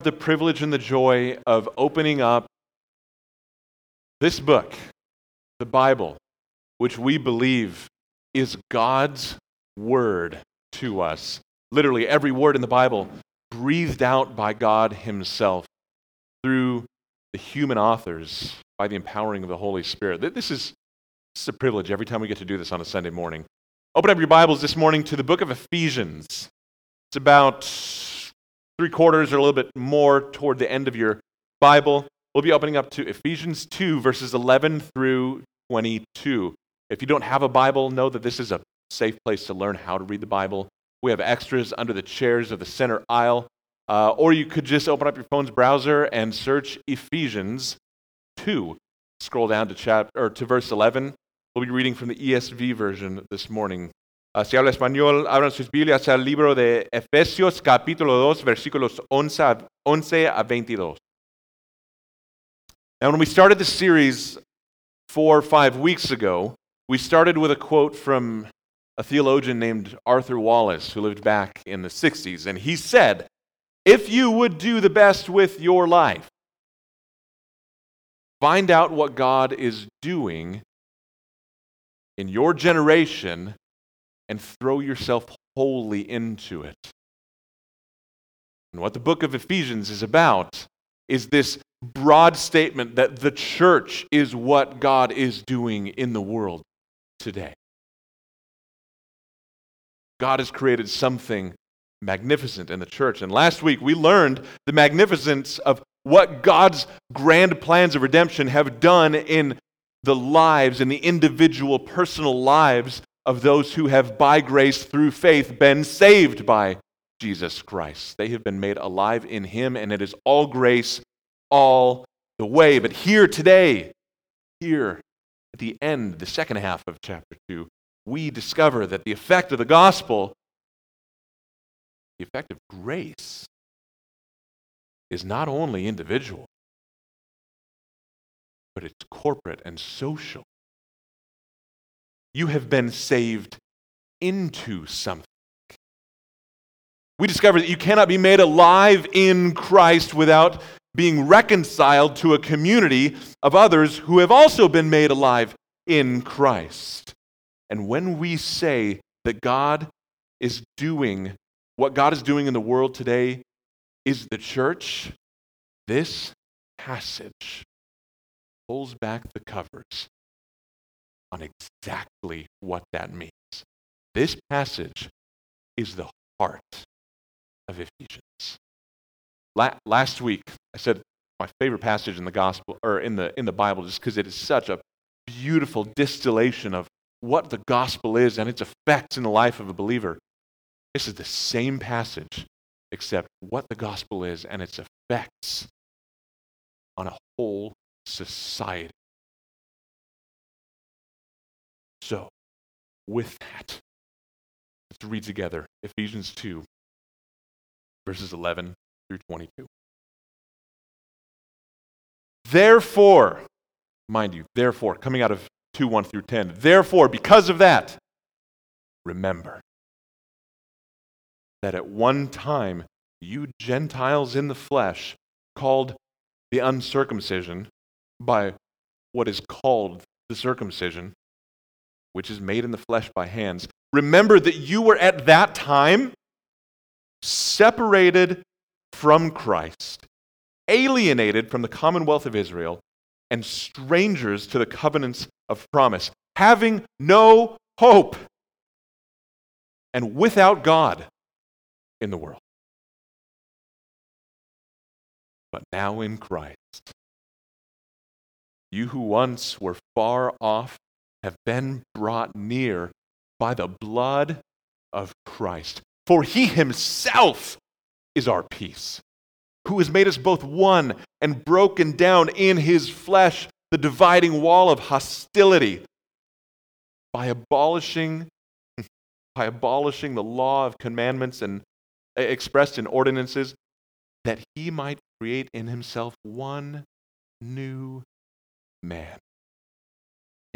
the privilege and the joy of opening up this book, the Bible, which we believe is God's word to us. Literally, every word in the Bible breathed out by God Himself through the human authors by the empowering of the Holy Spirit. This is, this is a privilege every time we get to do this on a Sunday morning. Open up your Bibles this morning to the book of Ephesians. It's about three quarters or a little bit more toward the end of your Bible. We'll be opening up to Ephesians 2, verses 11 through 22. If you don't have a Bible, know that this is a safe place to learn how to read the Bible. We have extras under the chairs of the center aisle. Uh, or you could just open up your phone's browser and search Ephesians 2. Scroll down to, chapter, or to verse 11. We'll be reading from the ESV version this morning. Uh, si habla español, abran sus Biblias al libro de Efesios, capítulo 2, versículos 11 a, 11 a 22. Now, when we started this series four or five weeks ago, we started with a quote from a theologian named Arthur Wallis, who lived back in the 60s. And he said, If you would do the best with your life, find out what God is doing in your generation and throw yourself wholly into it. And what the book of Ephesians is about is this broad statement that the church is what God is doing in the world today. God has created something magnificent in the church. And last week we learned the magnificence of what God's grand plans of redemption have done in the lives, in the individual personal lives of those who have, by grace through faith, been saved by Jesus Christ. They have been made alive in Him, and it is all grace all the way. But here today, here at the end, the second half of chapter 2, we discover that the effect of the gospel, the effect of grace, is not only individual, but it's corporate and social. You have been saved into something. We discover that you cannot be made alive in Christ without being reconciled to a community of others who have also been made alive in Christ. And when we say that God is doing what God is doing in the world today is the church, this passage pulls back the covers on exactly what that means. This passage is the heart of Ephesians. La- last week, I said my favorite passage in the gospel or in the in the Bible just because it is such a beautiful distillation of what the gospel is and its effects in the life of a believer. This is the same passage, except what the gospel is and its effects on a whole society. So, with that, let's read together Ephesians 2, verses 11 through 22. Therefore, mind you, therefore, coming out of 2 1 through 10, therefore, because of that, remember that at one time you Gentiles in the flesh, called the uncircumcision by what is called the circumcision, which is made in the flesh by hands, remember that you were at that time separated from Christ, alienated from the commonwealth of Israel, and strangers to the covenants of promise, having no hope and without God in the world. But now in Christ, you who once were far off have been brought near by the blood of Christ. For he himself is our peace, who has made us both one and broken down in his flesh the dividing wall of hostility by abolishing by abolishing the law of commandments and uh, expressed in ordinances that he might create in himself one new man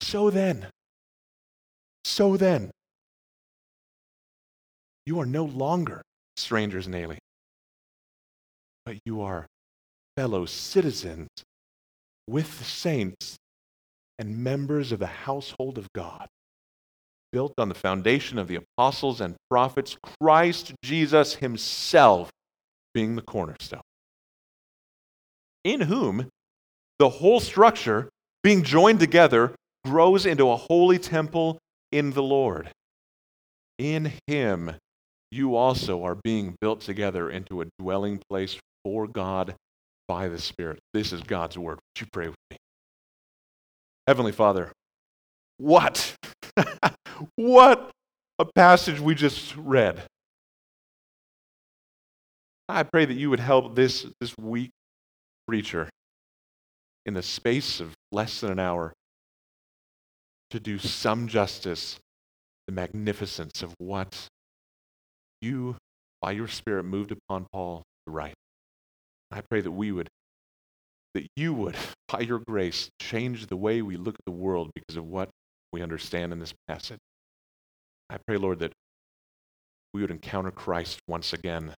So then, so then, you are no longer strangers and aliens, but you are fellow citizens with the saints and members of the household of God, built on the foundation of the apostles and prophets, Christ Jesus himself being the cornerstone, in whom the whole structure, being joined together, grows into a holy temple in the Lord. In him, you also are being built together into a dwelling place for God by the Spirit. This is God's word. Would you pray with me? Heavenly Father, what? what a passage we just read. I pray that you would help this, this weak preacher in the space of less than an hour to do some justice the magnificence of what you, by your Spirit, moved upon Paul to write. I pray that we would, that you would, by your grace, change the way we look at the world because of what we understand in this passage. I pray, Lord, that we would encounter Christ once again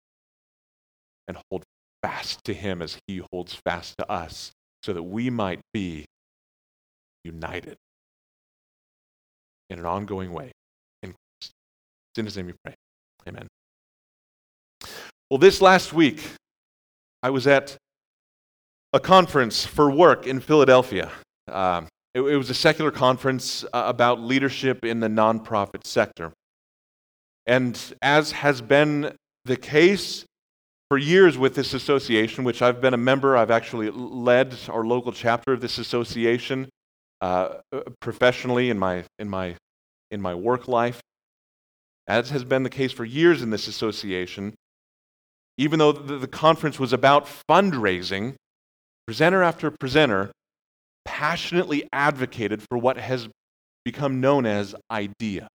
and hold fast to him as he holds fast to us so that we might be united in an ongoing way in Christ. In his name we pray. Amen. Well, this last week, I was at a conference for work in Philadelphia. Um, it, it, was a secular conference uh, about leadership in the nonprofit sector. And as has been the case for years with this association, which I've been a member, I've actually led our local chapter of this association uh, professionally in my, in, my, in my work life. As has been the case for years in this association, even though the, the conference was about fundraising, presenter after presenter passionately advocated for what has become known as IDEA.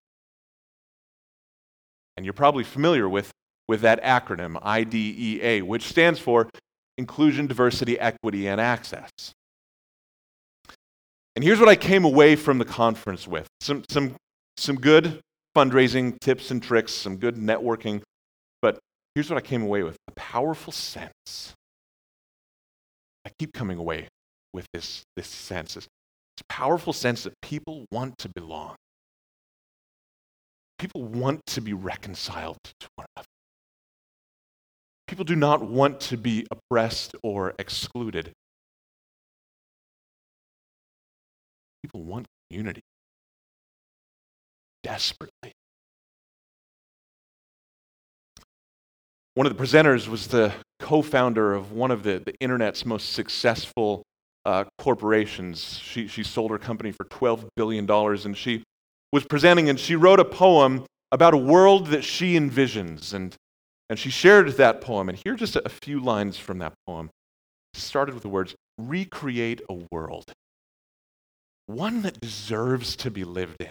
And you're probably familiar with, with that acronym, IDEA, which stands for Inclusion, Diversity, Equity, and Access. And here's what I came away from the conference with some, some, some good fundraising tips and tricks, some good networking. But here's what I came away with a powerful sense. I keep coming away with this, this sense, this, this powerful sense that people want to belong. People want to be reconciled to one another. People do not want to be oppressed or excluded. People want community desperately. One of the presenters was the co founder of one of the, the internet's most successful uh, corporations. She, she sold her company for $12 billion, and she was presenting and she wrote a poem about a world that she envisions. And, and she shared that poem. And here are just a, a few lines from that poem. It started with the words Recreate a world one that deserves to be lived in.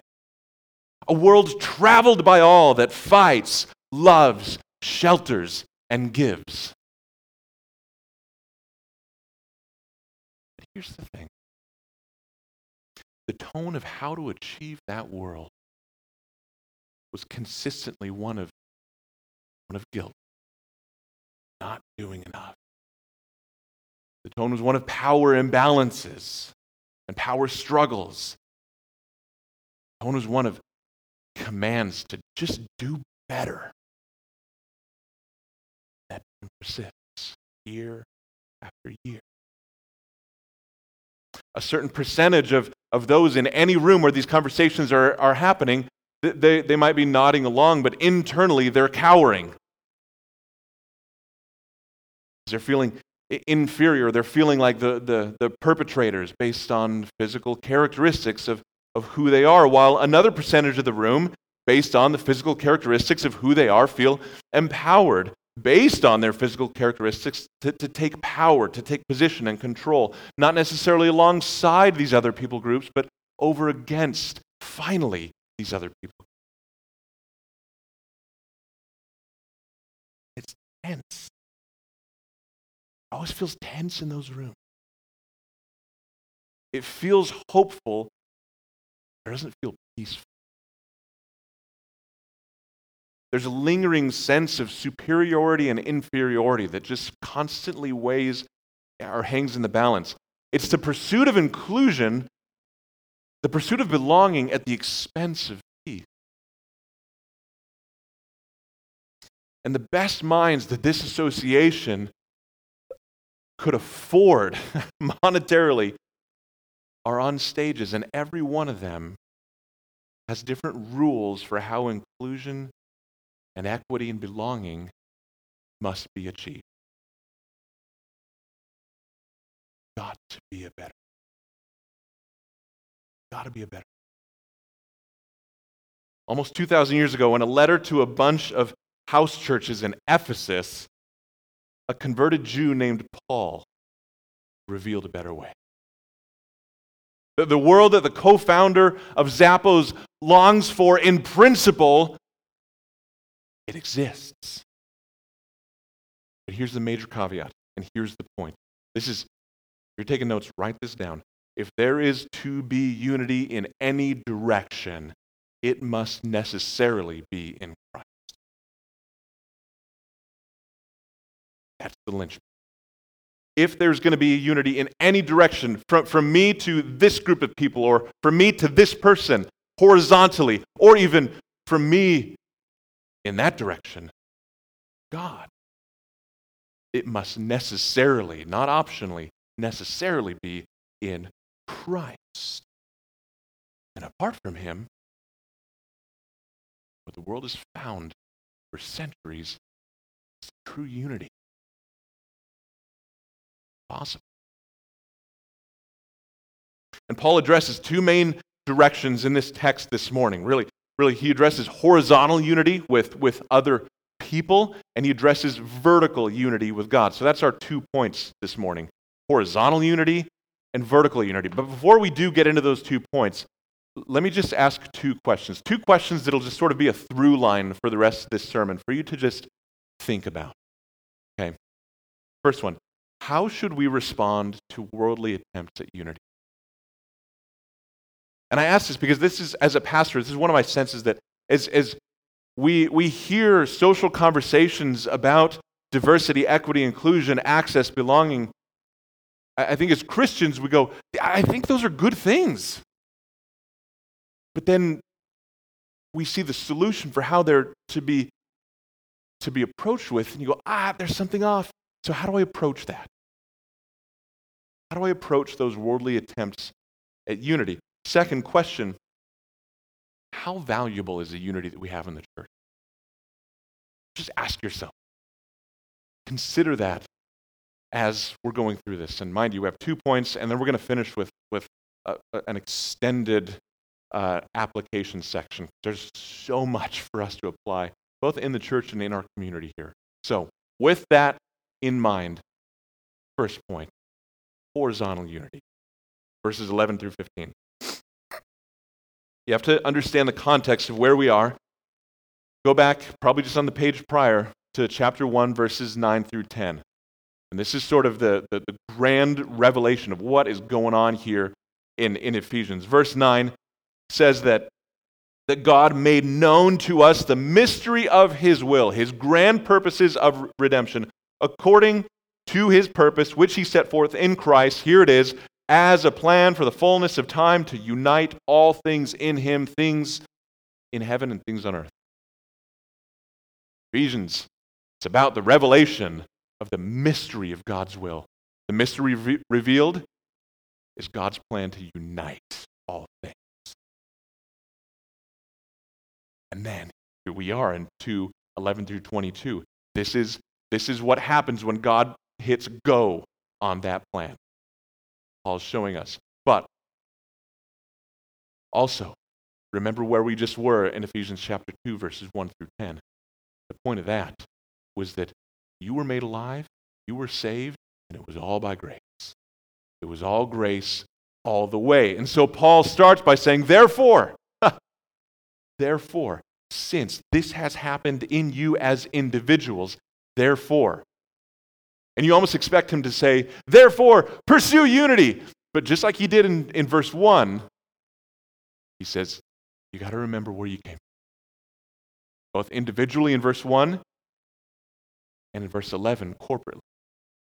A world traveled by all that fights, loves, shelters, and gives. But here's the thing the tone of how to achieve that world was consistently one of, one of guilt, not doing enough. The tone was one of power imbalances and power struggles. Tone was one of commands to just do better. That persists year after year. A certain percentage of, of those in any room where these conversations are, are happening, they, they might be nodding along, but internally they're cowering. They're feeling inferior. They're feeling like the, the, the perpetrators based on physical characteristics of, of who they are, while another percentage of the room, based on the physical characteristics of who they are, feel empowered. based on their physical characteristics to, to take power, to take position and control, not necessarily alongside these other people groups, but over against, finally, these other people. It's tense. Always feels tense in those rooms. It feels hopeful, but it doesn't feel peaceful. There's a lingering sense of superiority and inferiority that just constantly weighs or hangs in the balance. It's the pursuit of inclusion, the pursuit of belonging at the expense of peace. And the best minds that this association could afford monetarily are on stages, and every one of them has different rules for how inclusion and equity and belonging must be achieved. Got to be a better. Got to be a better. Almost 2,000 years ago, in a letter to a bunch of house churches in Ephesus, a converted Jew named Paul revealed a better way. The, world that the co founder of Zappos longs for in principle it exists. But here's the major caveat, and here's the point. This is, if you're taking notes, write this down. If there is to be unity in any direction, it must necessarily be in Christ. That's the linchpin. If there's going to be unity in any direction, from, from me to this group of people, or from me to this person, horizontally, or even from me in that direction, God. It must necessarily, not optionally, necessarily be in Christ. And apart from Him, what the world has found for centuries is true unity. Possible. And Paul addresses two main directions in this text this morning. Really, really he addresses horizontal unity with, with other people, and he addresses vertical unity with God. So that's our two points this morning horizontal unity and vertical unity. But before we do get into those two points, let me just ask two questions. Two questions that'll just sort of be a through line for the rest of this sermon for you to just think about. Okay. First one How should we respond to worldly attempts at unity? And I ask this because this is, as a pastor, this is one of my senses that as, as we, we hear social conversations about diversity, equity, inclusion, access, belonging, I, think as Christians we go, I think those are good things. But then we see the solution for how they're to be to be approached with, and you go, ah, there's something off. So how do I approach that? How do I approach those worldly attempts at unity? Second question How valuable is the unity that we have in the church? Just ask yourself. Consider that as we're going through this. And mind you, we have two points, and then we're going to finish with, with a, an extended uh, application section. There's so much for us to apply, both in the church and in our community here. So, with that in mind, first point horizontal unity, verses 11 through 15. You have to understand the context of where we are. Go back, probably just on the page prior, to chapter 1, verses 9 through 10. And this is sort of the, the, the grand revelation of what is going on here in, in Ephesians. Verse 9 says that, that God made known to us the mystery of his will, his grand purposes of redemption, according to his purpose, which he set forth in Christ. Here it is as a plan for the fullness of time to unite all things in him, things in heaven and things on earth. Ephesians, it's about the revelation of the mystery of God's will. The mystery re- revealed is God's plan to unite all things. And then here we are in 2 11 through 22. This is, this is what happens when God hits go on that plan. Paul's showing us. But also, remember where we just were in Ephesians chapter 2, verses 1 through 10. The point of that was that You were made alive, you were saved, and it was all by grace. It was all grace all the way. And so Paul starts by saying, Therefore, therefore, since this has happened in you as individuals, therefore. And you almost expect him to say, Therefore, pursue unity. But just like he did in, in verse 1, he says, You got to remember where you came from. Both individually in verse 1 and in verse 11, corporately.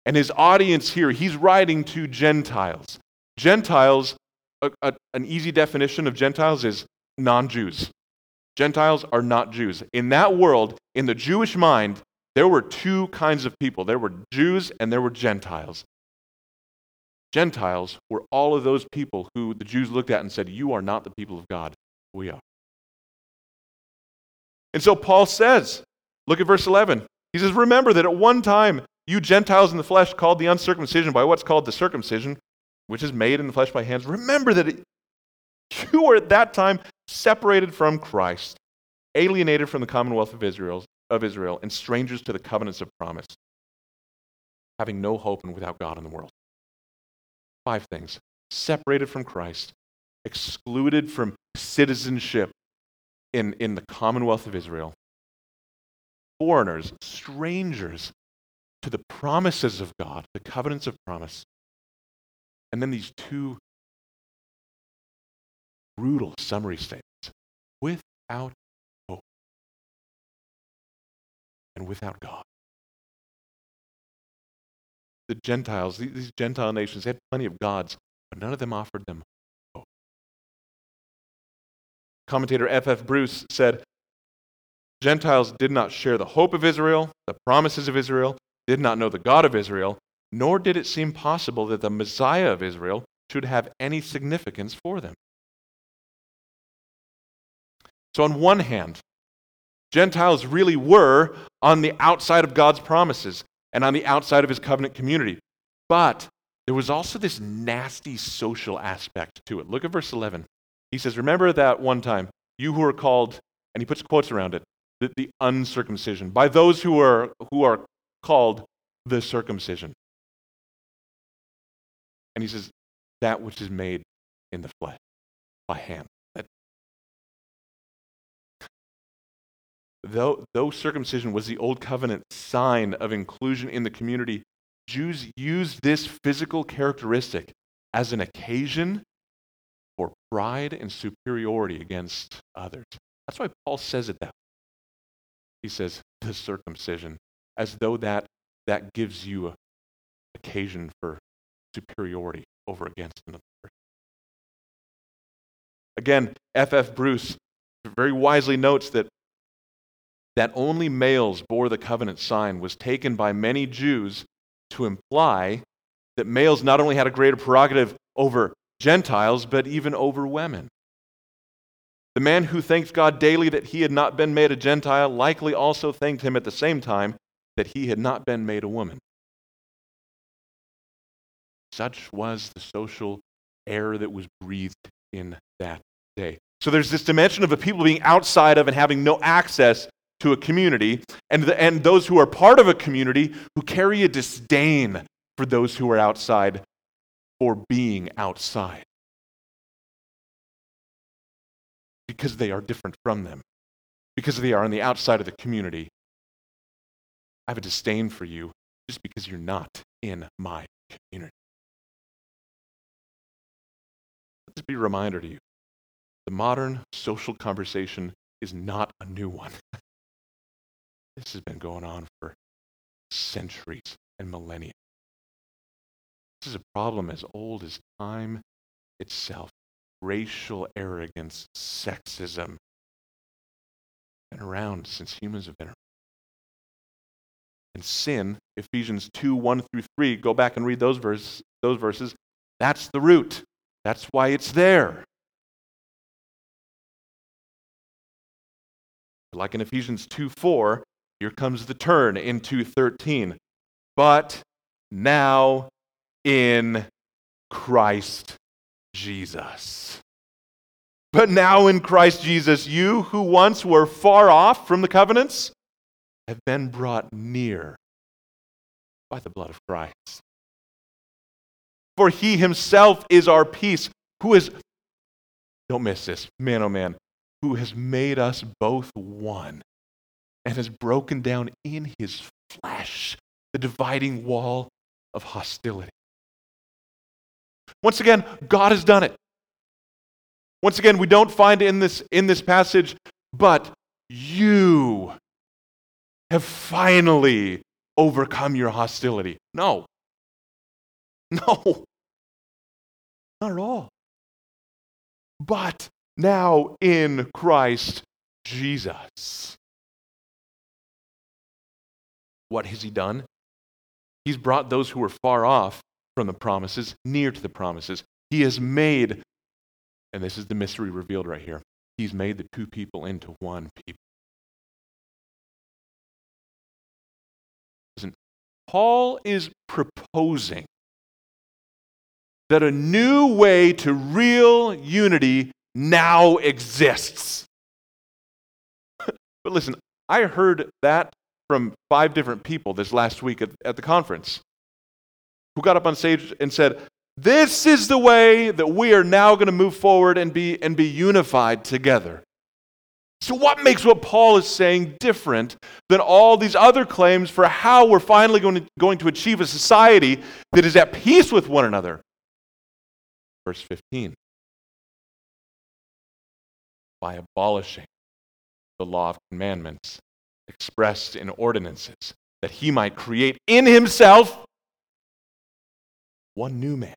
And his audience here, he's writing to Gentiles. Gentiles, a, a, an easy definition of Gentiles is non Jews. Gentiles are not Jews. In that world, in the Jewish mind, there were two kinds of people there were Jews and there were Gentiles. Gentiles were all of those people who the Jews looked at and said, You are not the people of God. We are. And so Paul says, look at verse 11. He says, Remember that at one time you Gentiles in the flesh called the uncircumcision by what's called the circumcision, which is made in the flesh by hands. Remember that it, you were at that time separated from Christ, alienated from the commonwealth of Israel, of Israel, and strangers to the covenants of promise, having no hope and without God in the world. Five things separated from Christ, excluded from citizenship in, in the commonwealth of Israel, foreigners, strangers to the promises of God, the covenants of promise. And then these two brutal summary statements without and without God. The Gentiles, these Gentile nations, had plenty of gods, but none of them offered them hope. Commentator F.F. F. Bruce said Gentiles did not share the hope of Israel, the promises of Israel, did not know the God of Israel, nor did it seem possible that the Messiah of Israel should have any significance for them. So, on one hand, Gentiles really were on the outside of God's promises and on the outside of his covenant community. But there was also this nasty social aspect to it. Look at verse 11. He says, Remember that one time, you who are called, and he puts quotes around it, the, the uncircumcision, by those who are, who are called the circumcision. And he says, That which is made in the flesh by hand. Though, though circumcision was the old covenant sign of inclusion in the community, Jews used this physical characteristic as an occasion for pride and superiority against others. That's why Paul says it that way. He says the circumcision, as though that, that gives you an occasion for superiority over against another person. Again, F.F. Bruce very wisely notes that that only males bore the covenant sign was taken by many Jews to imply that males not only had a greater prerogative over Gentiles, but even over women. The man who thanked God daily that he had not been made a Gentile likely also thanked him at the same time that he had not been made a woman. Such was the social air that was breathed in that day. So there's this dimension of the people being outside of and having no access to a community, and, the, and those who are part of a community who carry a disdain for those who are outside for being outside. Because they are different from them, because they are on the outside of the community. I have a disdain for you just because you're not in my community. Let this be a reminder to you. The modern social conversation is not a new one. This has been going on for centuries and millennia. This is a problem as old as time itself. Racial arrogance, sexism, been around since humans have been around. And sin, Ephesians 2 1 through 3, go back and read those, verse, those verses. That's the root. That's why it's there. Like in Ephesians 2 4, here comes the turn into 13. But now in Christ Jesus. But now in Christ Jesus, you who once were far off from the covenants have been brought near By the blood of Christ. For he himself is our peace, who is, don't miss this, man oh man, who has made us both one and has broken down in his flesh the dividing wall of hostility. Once again, God has done it. Once again, we don't find in this, in this passage, but you have finally overcome your hostility. No. No. Not at all. But now in Christ Jesus. What has he done? He's brought those who were far off from the promises near to the promises. He has made, and this is the mystery revealed right here, he's made the two people into one people. Listen, Paul is proposing that a new way to real unity now exists. but listen, I heard that from five different people this last week at, at the conference who got up on stage and said, This is the way that we are now going to move forward and be, and be unified together. So, what makes what Paul is saying different than all these other claims for how we're finally going to, going to achieve a society that is at peace with one another? Verse 15 by abolishing the law of commandments expressed in ordinances, that he might create in himself one new man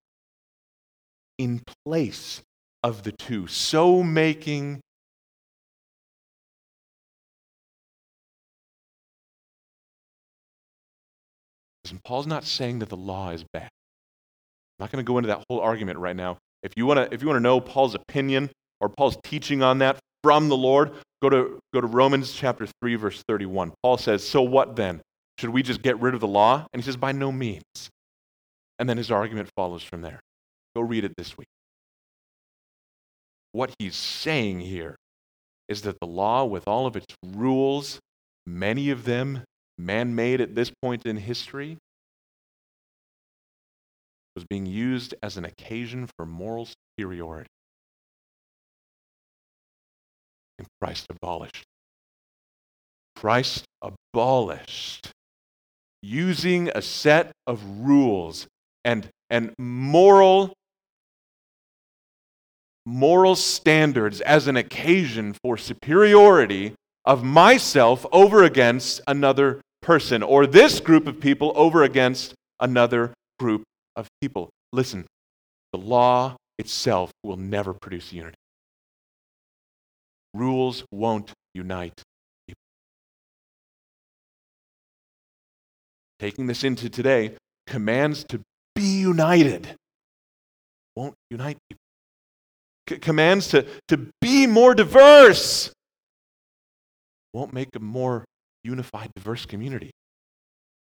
in place of the two, so making Listen, Paul's not saying that the law is bad. I'm not going to go into that whole argument right now. If you want to, if you want to know Paul's opinion or Paul's teaching on that from the Lord, go to, go to Romans chapter 3, verse 31. Paul says, So what then? Should we just get rid of the law? And he says, By no means. And then his argument follows from there. Go read it this week. What he's saying here is that the law, with all of its rules, many of them man made at this point in history, was being used as an occasion for moral superiority. And Christ abolished. Christ abolished using a set of rules and, and moral moral standards as an occasion for superiority of myself over against another person or this group of people over against another group of people. Listen, the law itself will never produce unity. Rules won't unite people. Taking this into today, commands to be united won't unite people. C- commands to, to be more diverse won't make a more unified, diverse community.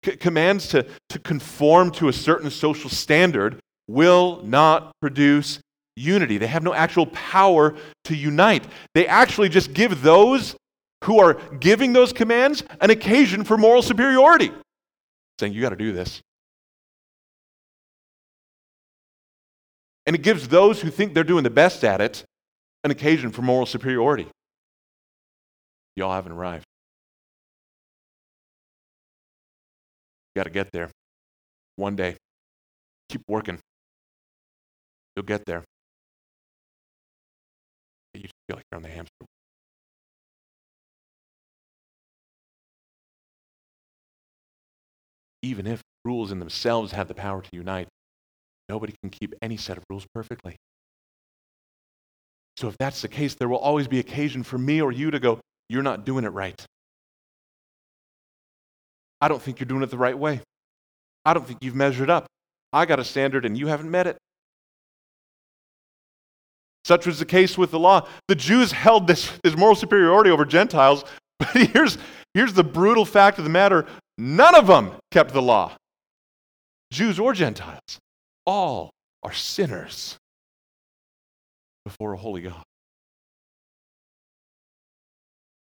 C- commands to, to conform to a certain social standard will not produce unity. They have no actual power to unite. They actually just give those who are giving those commands an occasion for moral superiority, saying, You got to do this. And it gives those who think they're doing the best at it an occasion for moral superiority. Y'all haven't arrived. You got to get there. One day. Keep working. You'll get there feel like you're on the hamster wheel. Even if rules in themselves have the power to unite, nobody can keep any set of rules perfectly. So if that's the case, there will always be occasion for me or you to go, You're not doing it right. I don't think you're doing it the right way. I don't think you've measured up. I got a standard and you haven't met it. Such was the case with the law. The Jews held this, this moral superiority over Gentiles, but here's, here's the brutal fact of the matter none of them kept the law, Jews or Gentiles. All are sinners before a holy God.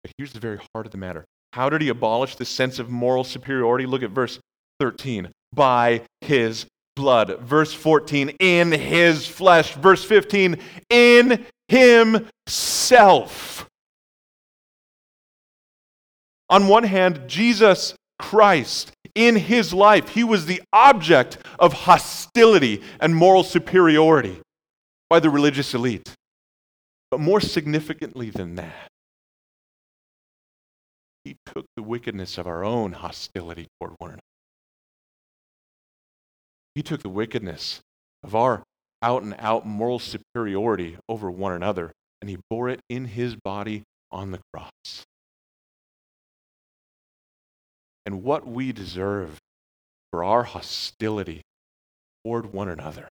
But here's the very heart of the matter. How did he abolish this sense of moral superiority? Look at verse 13, by his blood. Verse 14, in his flesh. Verse 15, in himself. On one hand, Jesus Christ, in his life, he was the object of hostility and moral superiority by the religious elite. But more significantly than that, he took the wickedness of our own hostility toward one another. He took the wickedness of our out and out moral superiority over one another, and he bore it in his body on the cross. And what we deserve for our hostility toward one another,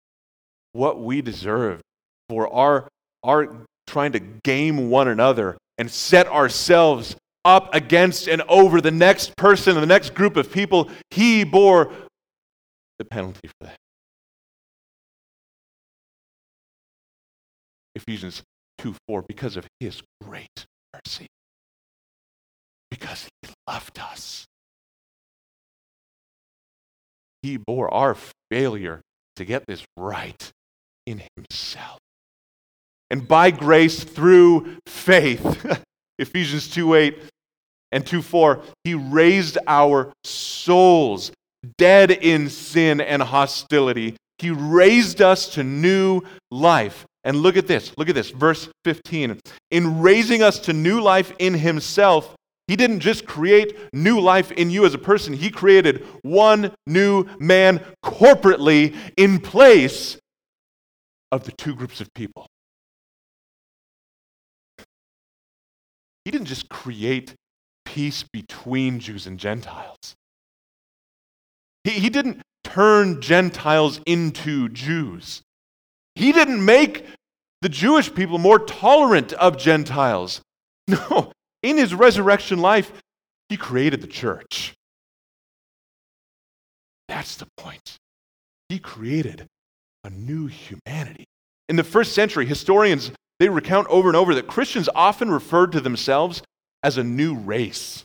what we deserve for our, our trying to game one another and set ourselves up against and over the next person, the next group of people, he bore the penalty for that. Ephesians 2 4, because of his great mercy, because he loved us. He bore our failure to get this right in himself. And by grace through faith, Ephesians 2 8 and 2 4, he raised our souls dead in sin and hostility. He raised us to new life. And look at this. Look at this. Verse 15. In raising us to new life in Himself, He didn't just create new life in you as a person, He created one new man corporately in place of the two groups of people. He didn't just create peace between Jews and Gentiles. He, he didn't turn Gentiles into Jews. He didn't make the Jewish people more tolerant of Gentiles. No, in his resurrection life, he created the church. That's the point. He created a new humanity. In the first century, historians they recount over and over that Christians often referred to themselves as a new race.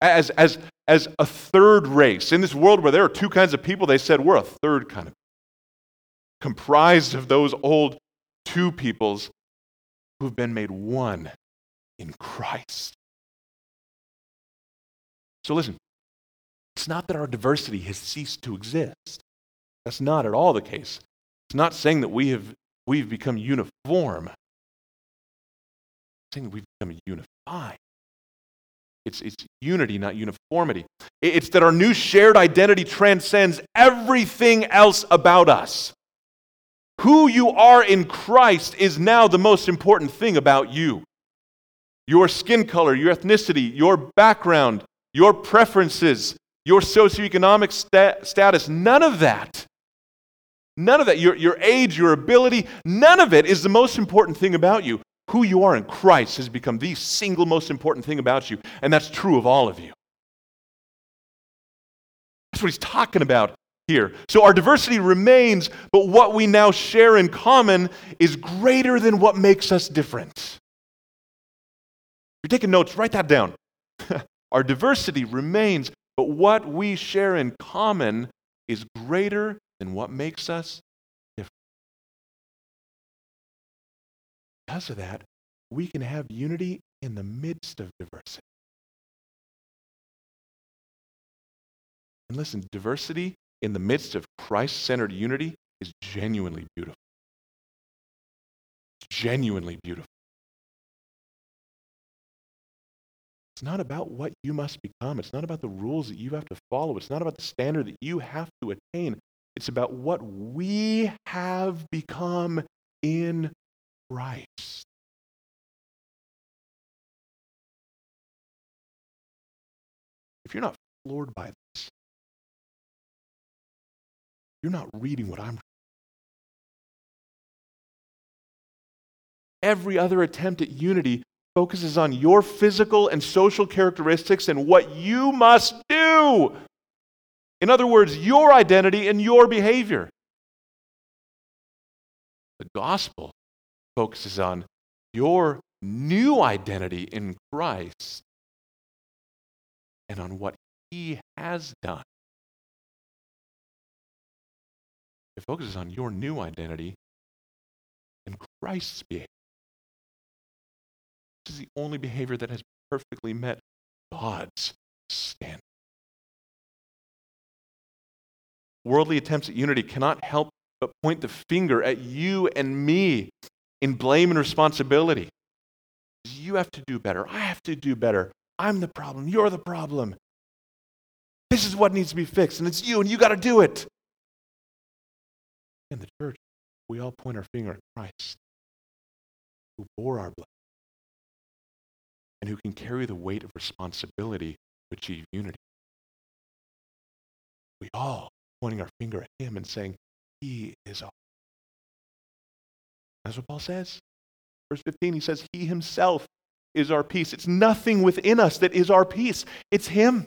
As, as, as a third race. In this world where there are two kinds of people, they said we're a third kind of comprised of those old two peoples who've been made one in Christ. So listen, it's not that our diversity has ceased to exist. That's not at all the case. It's not saying that we have we've become uniform. It's saying that we've become unified. It's, it's unity, not uniformity. It's that our new shared identity transcends everything else about us. Who you are in Christ is now the most important thing about you. Your skin color, your ethnicity, your background, your preferences, your socioeconomic sta- status, none of that, none of that, your, your age, your ability, none of it is the most important thing about you. Who you are in Christ has become the single most important thing about you, and that's true of all of you. That's what he's talking about here. So our diversity remains, but what we now share in common is greater than what makes us different. If you're taking notes, write that down. our diversity remains, but what we share in common is greater than what makes us because of that, we can have unity in the midst of diversity. And listen, diversity in the midst of Christ centered unity is genuinely beautiful. It's genuinely beautiful. It's not about what you must become. It's not about the rules that you have to follow. It's not about the standard that you have to attain. It's about what we have become in Christ. If you're not floored by this, you're not reading what I'm Every other attempt at unity focuses on your physical and social characteristics and what you must do. In other words, your identity and your behavior. The gospel focuses on your new identity in Christ and on what he has done. It focuses on your new identity in Christ's behavior. This is the only behavior that has perfectly met God's standard. Worldly attempts at unity cannot help but point the finger at you and me in blame and responsibility. You have to do better. I have to do better. I'm the problem. You're the problem. This is what needs to be fixed, and it's you, and you got to do it. In the church, we all point our finger at Christ, who bore our blood, and who can carry the weight of responsibility to achieve unity. We all pointing our finger at him and saying, He is all. That's what Paul says. Verse 15, he says, He himself is our peace. It's nothing within us that is our peace, it's Him.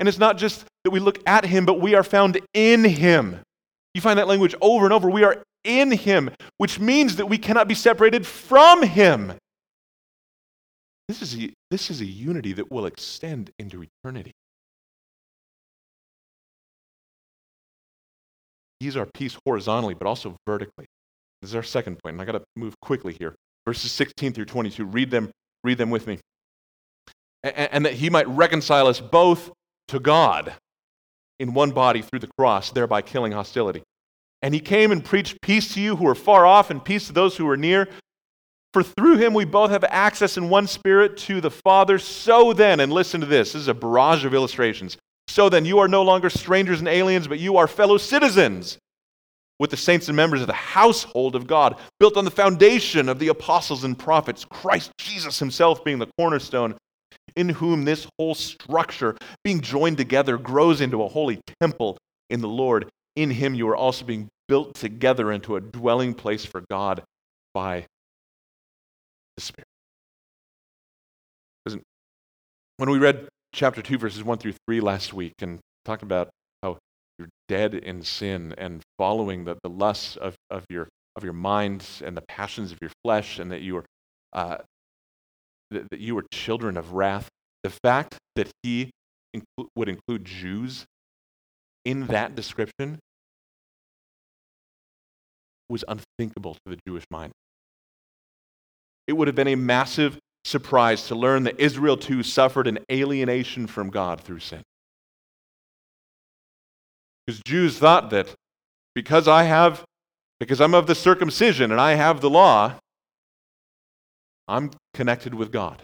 And it's not just that we look at Him, but we are found in Him. You find that language over and over. We are in Him, which means that we cannot be separated from Him. This is a, this is a unity that will extend into eternity. He's our peace horizontally, but also vertically. This is our second point, and I got to move quickly here. Verses 16 through 22. Read them, read them with me. And, and that he might reconcile us both to God in one body through the cross, thereby killing hostility. And he came and preached peace to you who are far off and peace to those who are near. For through him we both have access in one spirit to the Father. So then, and listen to this this is a barrage of illustrations. So then, you are no longer strangers and aliens, but you are fellow citizens with the saints and members of the household of God, built on the foundation of the apostles and prophets, Christ Jesus himself being the cornerstone, in whom this whole structure, being joined together, grows into a holy temple in the Lord. In him you are also being built together into a dwelling place for God by the Spirit. When we read chapter 2, verses 1 through 3 last week and talked about how you're dead in sin and following the, the lusts of, of, your, of your mind and the passions of your flesh, and that you are uh, that, that you were children of wrath. The fact that he inclu- would include Jews in that description was unthinkable to the Jewish mind. It would have been a massive surprise to learn that Israel too suffered an alienation from God through sin. Because Jews thought that because I have, because I'm of the circumcision and I have the law, I'm connected with God.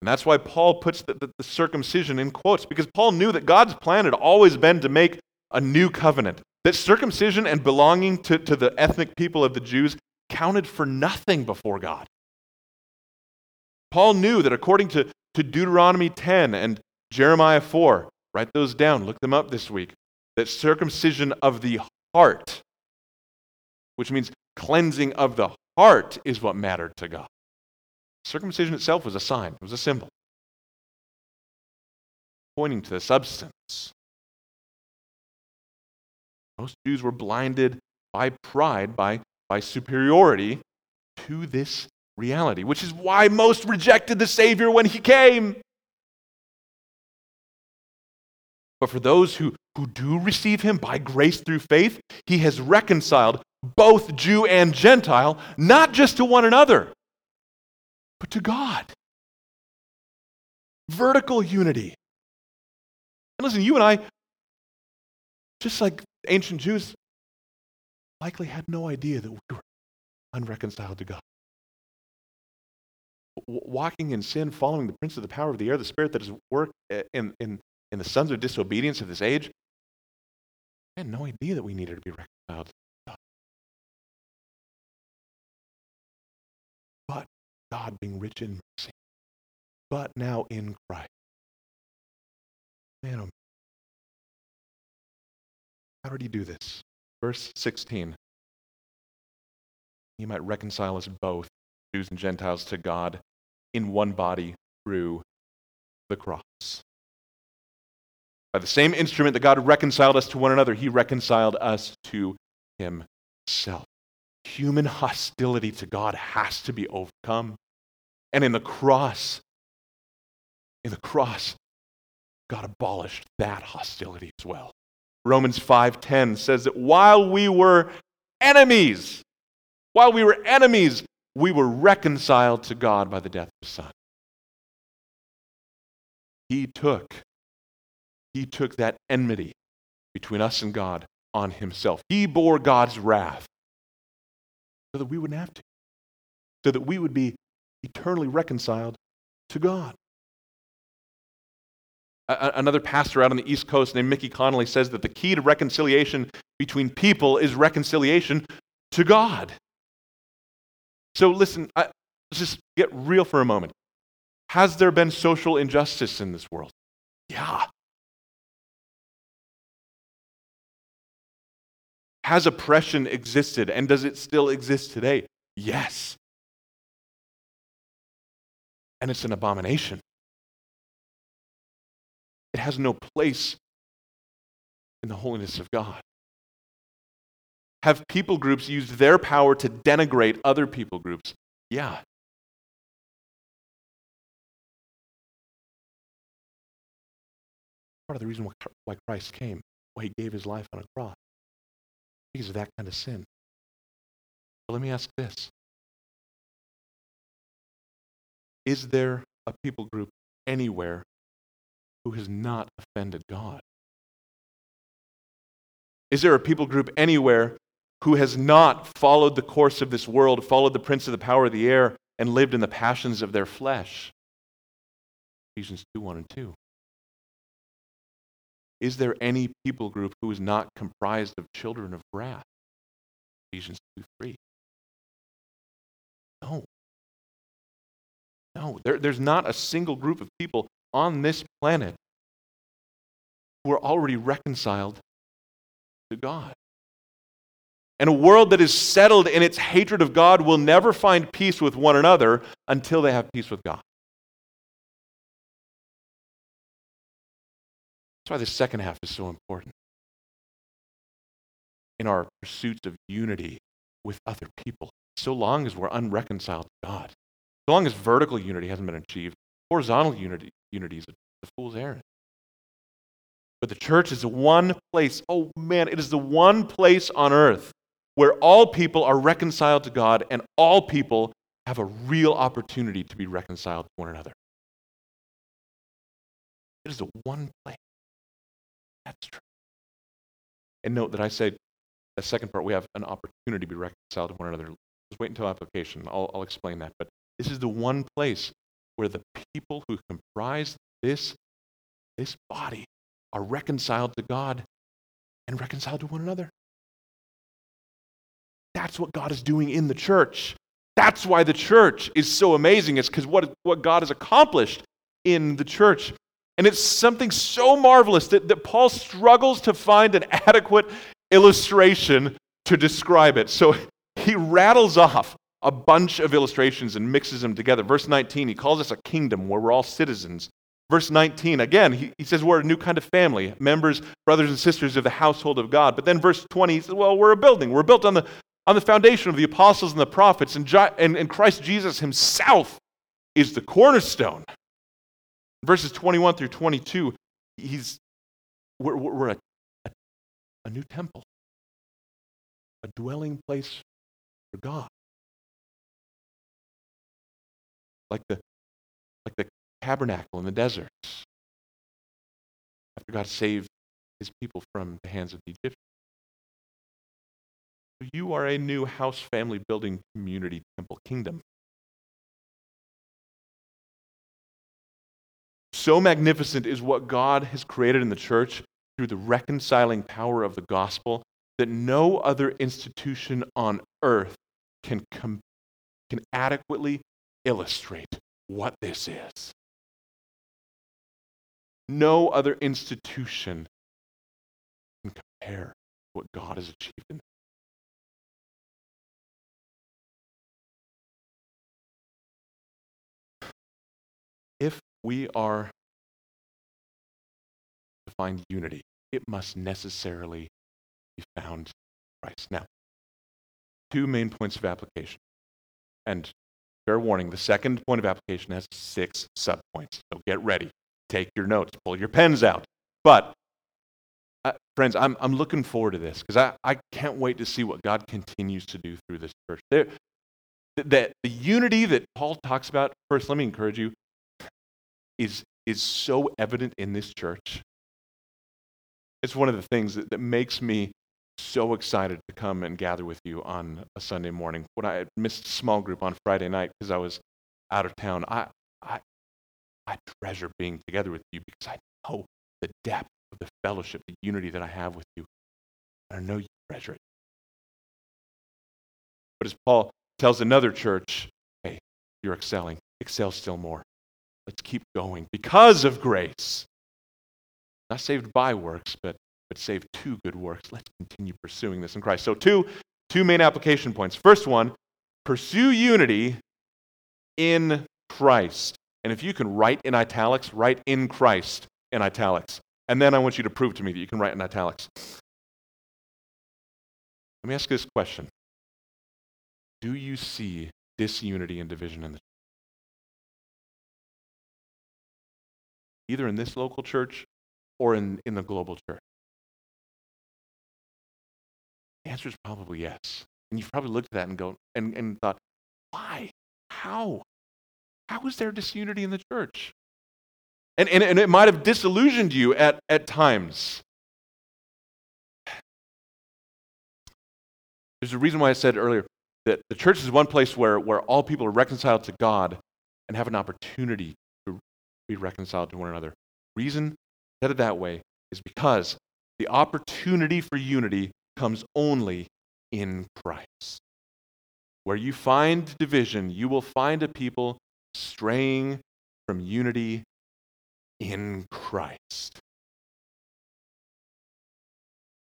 And that's why Paul puts the, the, the, circumcision in quotes, because Paul knew that God's plan had always been to make a new covenant. That circumcision and belonging to, to the ethnic people of the Jews counted for nothing before God. Paul knew that according to, to Deuteronomy 10 and Jeremiah 4, Write those down, look them up this week. That circumcision of the heart, which means cleansing of the heart, is what mattered to God. Circumcision itself was a sign, it was a symbol, pointing to the substance. Most Jews were blinded by pride, by, by superiority to this reality, which is why most rejected the Savior when he came. But for those who, who do receive him by grace through faith, he has reconciled both Jew and Gentile, not just to one another, but to God. Vertical unity. And listen, you and I, just like ancient Jews, likely had no idea that we were unreconciled to God. Walking in sin, following the prince of the power of the air, the spirit that is work in, in, in the sons of disobedience of this age, I had no idea that we needed to be reconciled. But God being rich in mercy, but now in Christ. Man, oh man. How did he do this? Verse 16. He might reconcile us both, Jews and Gentiles, to God in one body through the cross. By the same instrument that God reconciled us to one another, he reconciled us to himself. Human hostility to God has to be overcome. And in the cross, in the cross, God abolished that hostility as well. Romans 5:10 says that while we were enemies, while we were enemies, we were reconciled to God by the death of his son. He took he took that enmity between us and God on himself. He bore God's wrath so that we wouldn't have to. So that we would be eternally reconciled to God. Another pastor out on the East Coast named Mickey Connolly says that the key to reconciliation between people is reconciliation to God. So listen, I, let's just get real for a moment. Has there been social injustice in this world? Yeah. Has oppression existed and does it still exist today? Yes. And it's an abomination. It has no place in the holiness of God. Have people groups used their power to denigrate other people groups? Yeah. Part of the reason why Christ came, why he gave his life on a cross, because of that kind of sin. But let me ask this Is there a people group anywhere who has not offended God? Is there a people group anywhere who has not followed the course of this world, followed the prince of the power of the air, and lived in the passions of their flesh. Ephesians 2 1 and 2. Is there any people group who is not comprised of children of wrath? Ephesians 2 3. No. No, there, there's not a single group of people on this planet who are already reconciled to God. And a world that is settled in its hatred of God will never find peace with one another until they have peace with God. That's why the second half is so important. In our pursuits of unity with other people, so long as we're unreconciled to God, so long as vertical unity hasn't been achieved, horizontal unity, unity is a, fool's errand. But the church is the one place, oh man, it is the one place on earth where all people are reconciled to God and all people have a real opportunity to be reconciled to one another. It is the one place. That's true. And note that I said the second part, we have an opportunity to be reconciled to one another. Just wait until application. I'll, I'll explain that. But this is the one place where the people who comprise this, this body are reconciled to God and reconciled to one another. That's what God is doing in the church. That's why the church is so amazing. It's because what, what God has accomplished in the church. And it's something so marvelous that, that Paul struggles to find an adequate illustration to describe it. So he rattles off a bunch of illustrations and mixes them together. Verse 19, he calls us a kingdom where we're all citizens. Verse 19, again, he, he says we're a new kind of family, members, brothers, and sisters of the household of God. But then verse 20, he says, well, we're a building. We're built on the on the foundation of the apostles and the prophets, and, and, and Christ Jesus himself is the cornerstone. Verses 21 through 22, he's, we're, we're a, a, a new temple, a dwelling place for God. Like the, like the tabernacle in the desert After God saved his people from the hands of the Egyptians. You are a new house family building community temple kingdom. So magnificent is what God has created in the church through the reconciling power of the gospel that no other institution on earth can, com- can adequately illustrate what this is. No other institution can compare what God has achieved in if we are to find unity, it must necessarily be found in Christ. Now, two main points of application. And fair warning, the second point of application has six subpoints. So get ready. Take your notes, pull your pens out. But, uh, friends, I'm, I'm looking forward to this because I, I can't wait to see what God continues to do through this church. There, that the unity that Paul talks about, first, let me encourage you, is, is so evident in this church. It's one of the things that, that makes me so excited to come and gather with you on a Sunday morning. When I missed small group on Friday night because I was out of town, I, I, I treasure being together with you because I know the depth of the fellowship, the unity that I have with you. I know you treasure it. But as Paul tells another church, hey, you're excelling. Excel still more. Let's keep going because of grace. Not saved by works, but, but saved to good works. Let's continue pursuing this in Christ. So, two, two main application points. First one, pursue unity in Christ. And if you can write in italics, write in Christ in italics. And then I want you to prove to me that you can write in italics. Let me ask you this question Do you see disunity and division in the church? Either in this local church or in, in the global church? Answer is probably yes. And you've probably looked at that and go and, and thought, why? How? How is there disunity in the church? And, and, and it might have disillusioned you at, at times. There's a reason why I said earlier that the church is one place where, where all people are reconciled to God and have an opportunity to be reconciled to one another. Reason said it that way is because the opportunity for unity comes only in Christ. Where you find division, you will find a people straying from unity in Christ.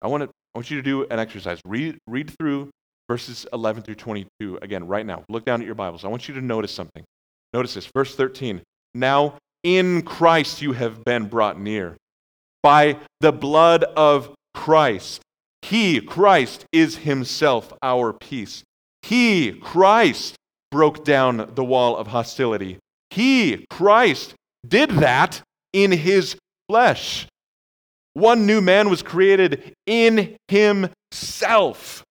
I want, to, I want you to do an exercise. Read, read through verses 11 through 22 again right now. Look down at your Bibles. I want you to notice something. Notice this. Verse 13. Now in Christ you have been brought near by the blood of Christ. He, Christ, is himself our peace. He, Christ, broke down the wall of hostility. He, Christ, did that in his flesh. One new man was created in himself.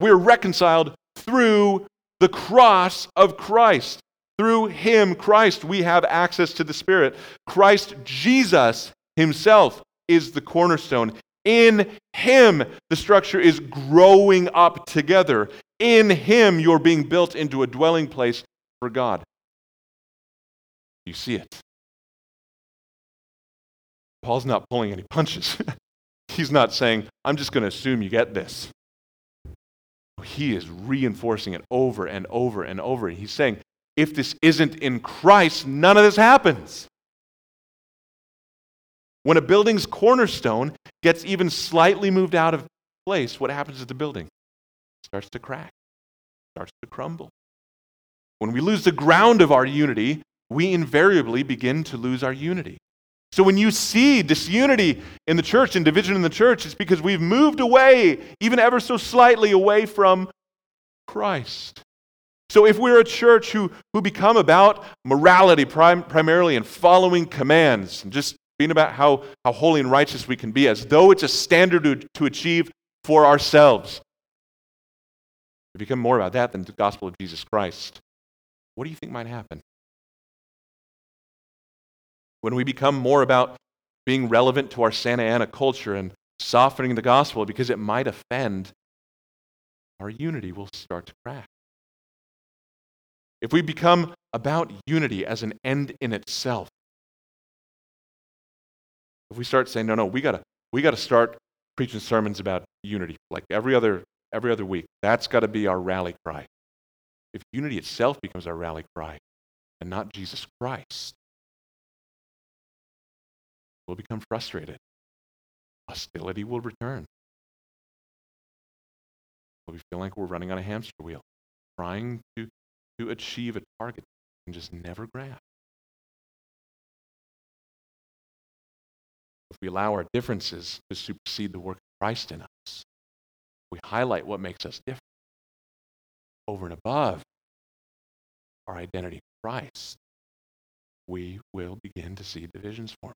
We're reconciled through the cross of Christ. Through him, Christ, we have access to the Spirit. Christ Jesus himself is the cornerstone. In him, the structure is growing up together. In him, you're being built into a dwelling place for God. You see it. Paul's not pulling any punches. He's not saying, I'm just going to assume you get this. He is reinforcing it over and over and over. He's saying, if this isn't in Christ, none of this happens. When a building's cornerstone gets even slightly moved out of place, what happens to the building? It starts to crack, starts to crumble. When we lose the ground of our unity, we invariably begin to lose our unity. So when you see disunity in the church and division in the church, it's because we've moved away, even ever so slightly, away from Christ. So if we're a church who, who become about morality prim, primarily and following commands and just being about how, how holy and righteous we can be, as though it's a standard to, to achieve for ourselves, we become more about that than the gospel of Jesus Christ. What do you think might happen? when we become more about being relevant to our Santa Ana culture and softening the gospel because it might offend, our unity will start to crack. If we become about unity as an end in itself, if we start saying, no, no, we gotta, we gotta start preaching sermons about unity, like every other, every other week, that's got to be our rally cry. If unity itself becomes our rally cry and not Jesus Christ, we'll become frustrated. Hostility will return. We'll feel like we're running on a hamster wheel, trying to, to achieve a target and just never grasp. If we allow our differences to supersede the work of Christ in us, we highlight what makes us different over and above our identity in Christ, we will begin to see divisions form.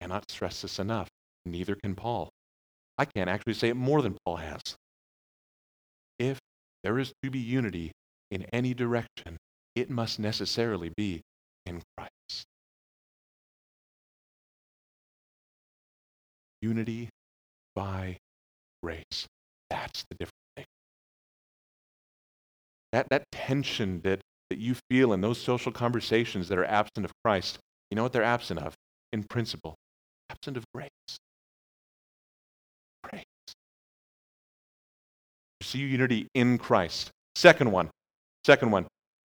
I Cannot stress this enough. Neither can Paul. I can't actually say it more than Paul has. If there is to be unity in any direction, it must necessarily be in Christ. Unity by grace. That's the difference. That, that tension that, that you feel in those social conversations that are absent of Christ, you know what they're absent of? In principle, absent of grace. Grace. See unity in Christ. Second one. Second one.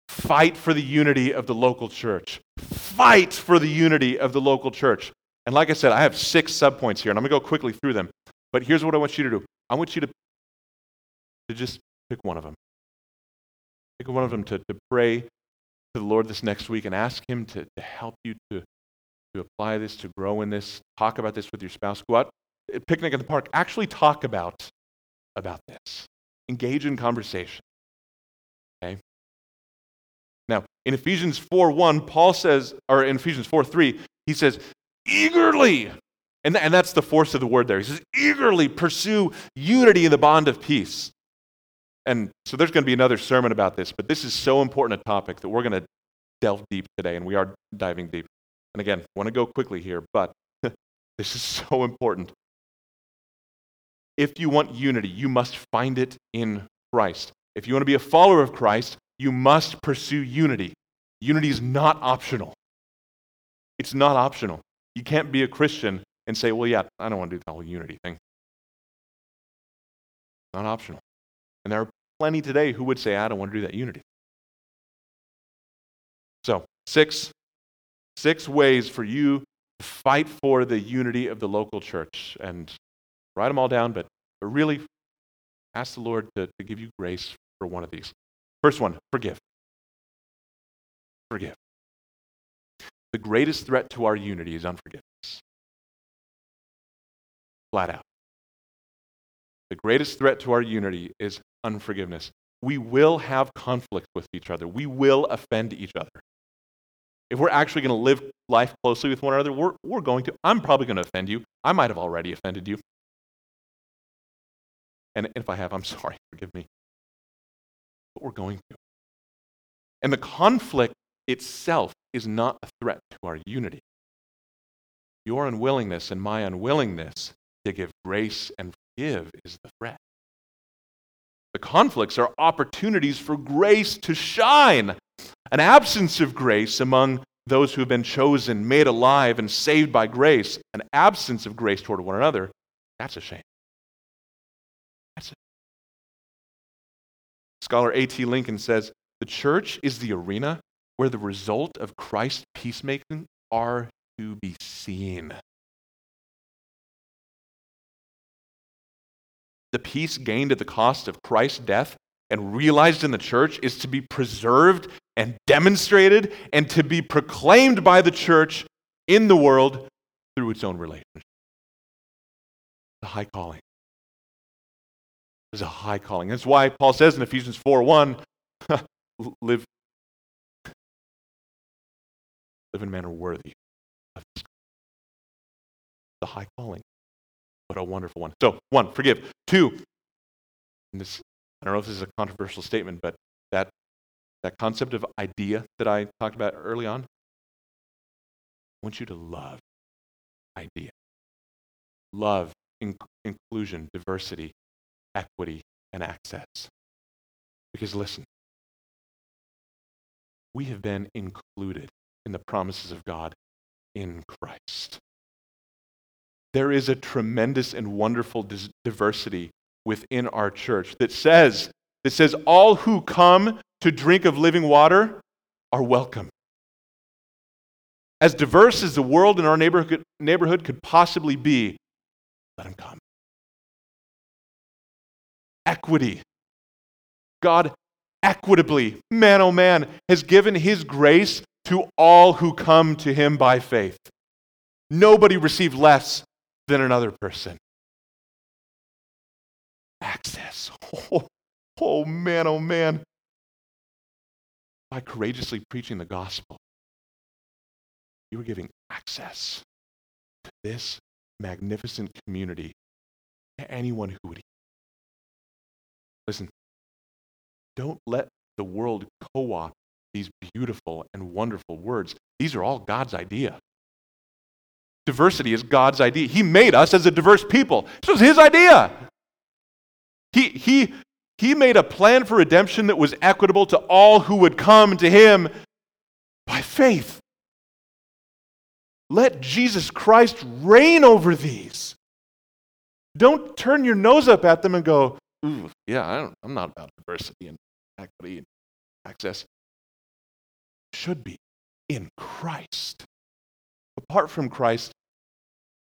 Fight for the unity of the local church. Fight for the unity of the local church. And like I said, I have six subpoints here, and I'm going to go quickly through them. But here's what I want you to do I want you to, to just pick one of them. Pick one of them to, to pray to the Lord this next week and ask Him to, to help you to, to apply this, to grow in this. Talk about this with your spouse. Go out, eh, picnic in the park. Actually, talk about, about this. Engage in conversation. Okay? Now, in Ephesians 4 1, Paul says, or in Ephesians 4 3, he says, eagerly. And, and that's the force of the word there. He says, eagerly pursue unity in the bond of peace. And so there's going to be another sermon about this, but this is so important a topic that we're going to delve deep today, and we are diving deep. And again, I want to go quickly here, but this is so important. If you want unity, you must find it in Christ. If you want to be a follower of Christ, you must pursue unity. Unity is not optional. It's not optional. You can't be a Christian and say, well, yeah, I don't want to do the whole unity thing. Not optional. And there are plenty today who would say, I don't want to do that unity. So, six, six ways for you to fight for the unity of the local church. And write them all down, but, but really ask the Lord to, to give you grace for one of these. First one, forgive. Forgive. The greatest threat to our unity is unforgiveness. Flat out. The greatest threat to our unity is unforgiveness. We will have conflict with each other. We will offend each other. If we're actually going to live life closely with one another, we're, we're going to. I'm probably going to offend you. I might have already offended you. And if I have, I'm sorry. Forgive me. But we're going to. And the conflict itself is not a threat to our unity. Your unwillingness and my unwillingness to give grace and forgive is the threat. The conflicts are opportunities for grace to shine. An absence of grace among those who have been chosen, made alive, and saved by grace, an absence of grace toward one another, that's a shame. That's. Scholar A.T. Lincoln says the church is the arena where the result of Christ's peacemaking are to be seen. The peace gained at the cost of Christ's death and realized in the church is to be preserved and demonstrated and to be proclaimed by the church in the world through its own relationship. The high calling. There's a high calling. That's why Paul says in Ephesians 4 1, live, live in a manner worthy of. The high calling. What a wonderful one. So, one, forgive. Two, this, I don't know if this is a controversial statement, but that, that concept of idea that I talked about early on, I want you to love idea. Love in, inclusion, diversity, equity, and access. Because listen, we have been included in the promises of God in Christ there is a tremendous and wonderful diversity within our church that says that says all who come to drink of living water are welcome. As diverse as the world in our neighborhood, neighborhood could possibly be, let them come. Equity. God equitably, man oh man, has given his grace to all who come to him by faith. Nobody received less than another person. Access. Oh, oh man, oh man. by courageously preaching the gospel, you are giving access to this magnificent community to anyone who would hear. Listen, don't let the world co opt these beautiful and wonderful words. These are all God's idea. Diversity is God's idea. He made us as a diverse people. This was His idea. He, he, he made a plan for redemption that was equitable to all who would come to Him by faith. Let Jesus Christ reign over these. Don't turn your nose up at them and go, Ooh, yeah, I I'm not about diversity and equity and access. Should be in Christ. Apart from Christ,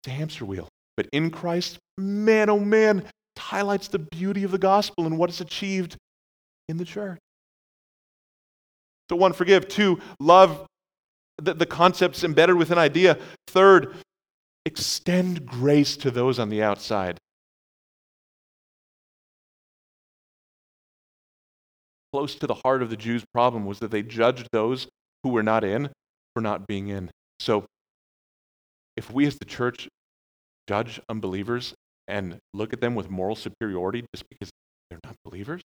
it's a hamster wheel. But in Christ, man, oh man, it highlights the beauty of the gospel and what is achieved in the church. So, one, forgive. Two, love the, the concepts embedded within idea. Third, extend grace to those on the outside. Close to the heart of the Jews' problem was that they judged those who were not in for not being in. So, if we as the church judge unbelievers and look at them with moral superiority just because they're not believers,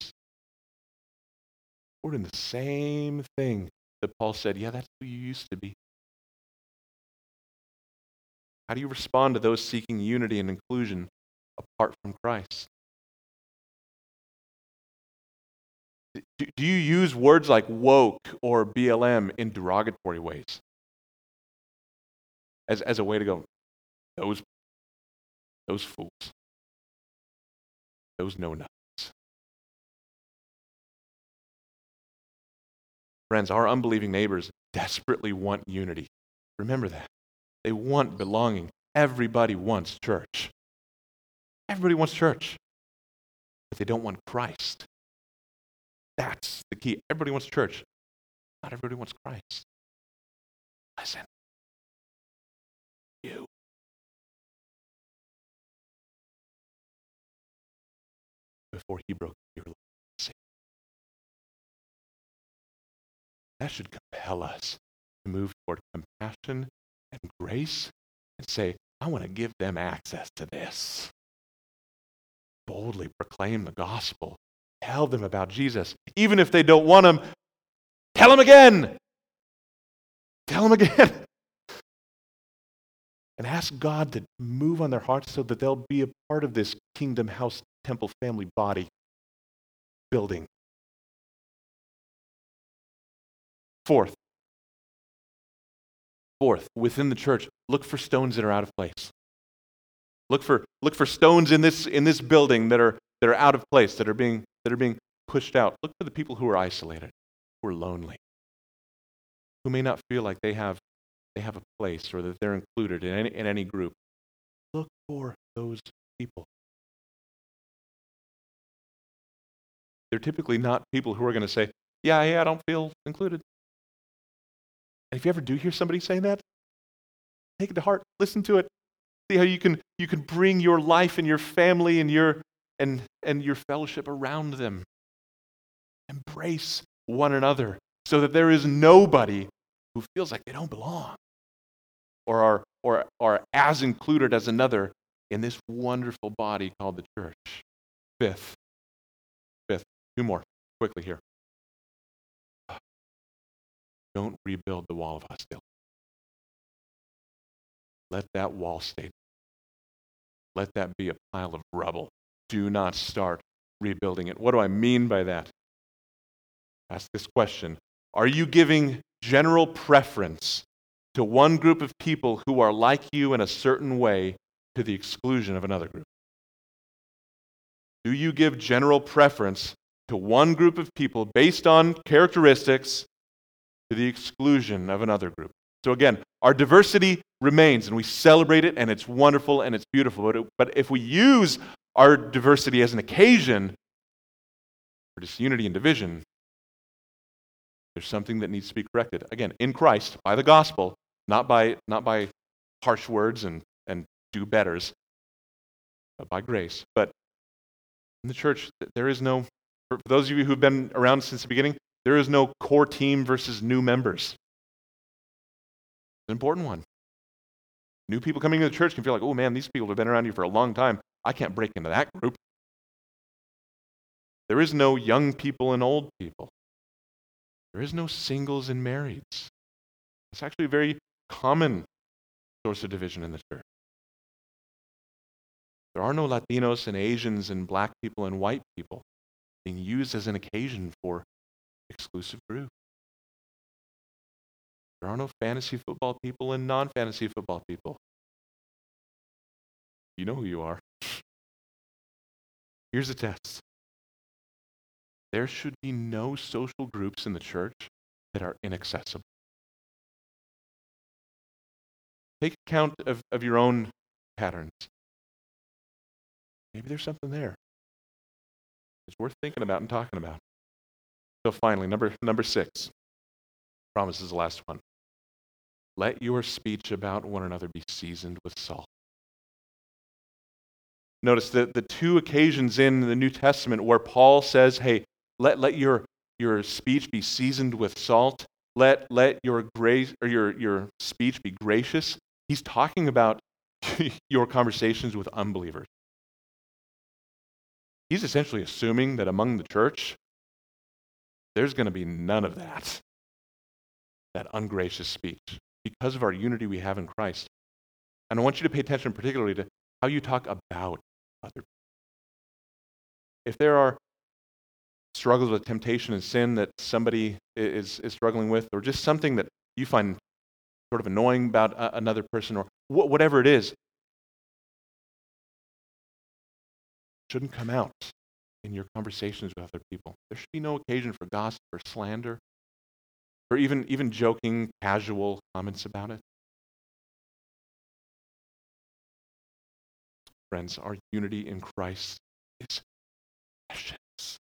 we're doing the same thing that Paul said, yeah, that's who you used to be. How do you respond to those seeking unity and inclusion apart from Christ? Do, do you use words like woke or BLM in derogatory ways? As, as a way to go, those, those fools, those know nothings. Friends, our unbelieving neighbors desperately want unity. Remember that. They want belonging. Everybody wants church. Everybody wants church. But they don't want Christ. That's the key. Everybody wants church. Not everybody wants Christ. Listen. You. Before he broke your life. That should compel us to move toward compassion and grace and say, I want to give them access to this. Boldly proclaim the gospel Tell them about Jesus. Even if they don't want them, tell them again. Tell them again. and ask God to move on their hearts so that they'll be a part of this kingdom house temple family body building. Fourth, fourth, within the church, look for stones that are out of place. Look for, look for stones in this, in this building that are, that are out of place, that are being that are being pushed out. Look for the people who are isolated, who are lonely, who may not feel like they have, they have a place or that they're included in any, in any group. Look for those people. They're typically not people who are going to say, Yeah, yeah, I don't feel included. And if you ever do hear somebody saying that, take it to heart, listen to it, see how you can, you can bring your life and your family and your and, and your fellowship around them. Embrace one another so that there is nobody who feels like they don't belong or are, or are as included as another in this wonderful body called the church. Fifth, fifth, two more quickly here. Don't rebuild the wall of hostility. Let that wall stay. Let that be a pile of rubble do not start rebuilding it. What do I mean by that? Ask this question Are you giving general preference to one group of people who are like you in a certain way to the exclusion of another group? Do you give general preference to one group of people based on characteristics to the exclusion of another group? So, again, our diversity remains and we celebrate it and it's wonderful and it's beautiful. But, but if we use our diversity as an occasion for disunity and division, there's something that needs to be corrected. Again, in Christ, by the gospel, not by, not by harsh words and, and do betters, but by grace. But in the church, there is no, for those of you who've been around since the beginning, There is no core team versus new members. It's an important one. New people coming into the church can feel like, oh man, these people have been around here for a long time. I can't break into that group. There is no young people and old people. There is no singles and marrieds. It's actually a very common source of division in the church. There are no Latinos and Asians and black people and white people being used as an occasion for exclusive group. There are no fantasy football people and non fantasy football people. You know who you are. Here's the test there should be no social groups in the church that are inaccessible. Take account of, of your own patterns. Maybe there's something there. It's worth thinking about and talking about. So finally, number number six. Promise is the last one. Let your speech about one another be seasoned with salt. Notice that the two occasions in the New Testament where Paul says, hey, let, let your, your speech be seasoned with salt. Let, let your, grace, or your, your speech be gracious. He's talking about your conversations with unbelievers. He's essentially assuming that among the church, there's going to be none of that, that ungracious speech, because of our unity we have in Christ. And I want you to pay attention particularly to how you talk about other people. If there are struggles with temptation and sin that somebody is, is struggling with, or just something that you find sort of annoying about a, another person, or wh- whatever it is, shouldn't come out in your conversations with other people. There should be no occasion for gossip or slander, or even, even joking, casual comments about it. Friends, our unity in Christ is precious. This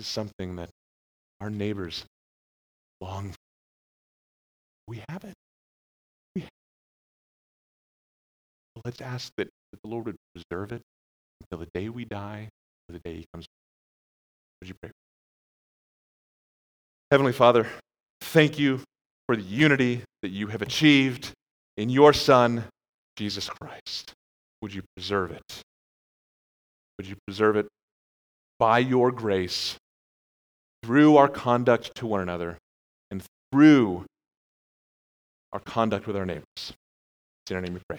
is something that our neighbors long for. We have it. We have it. Let's ask that, the Lord would preserve it until the day we die, or the day He comes. Would you pray? Heavenly Father, thank you for the unity that you have achieved in your Son, Jesus Christ. Would you preserve it? Would you preserve it by your grace through our conduct to one another and through our conduct with our neighbors? in our name we pray.